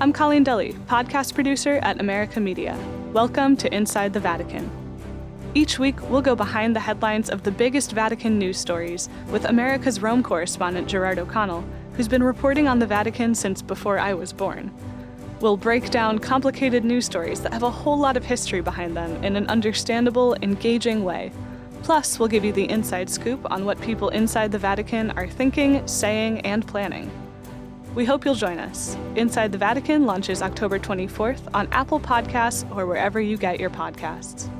I'm Colleen Dulle, podcast producer at America Media. Welcome to Inside the Vatican. Each week, we'll go behind the headlines of the biggest Vatican news stories with America's Rome correspondent Gerard O'Connell, who's been reporting on the Vatican since before I was born. We'll break down complicated news stories that have a whole lot of history behind them in an understandable, engaging way. Plus, we'll give you the inside scoop on what people inside the Vatican are thinking, saying, and planning. We hope you'll join us. Inside the Vatican launches October 24th on Apple Podcasts or wherever you get your podcasts.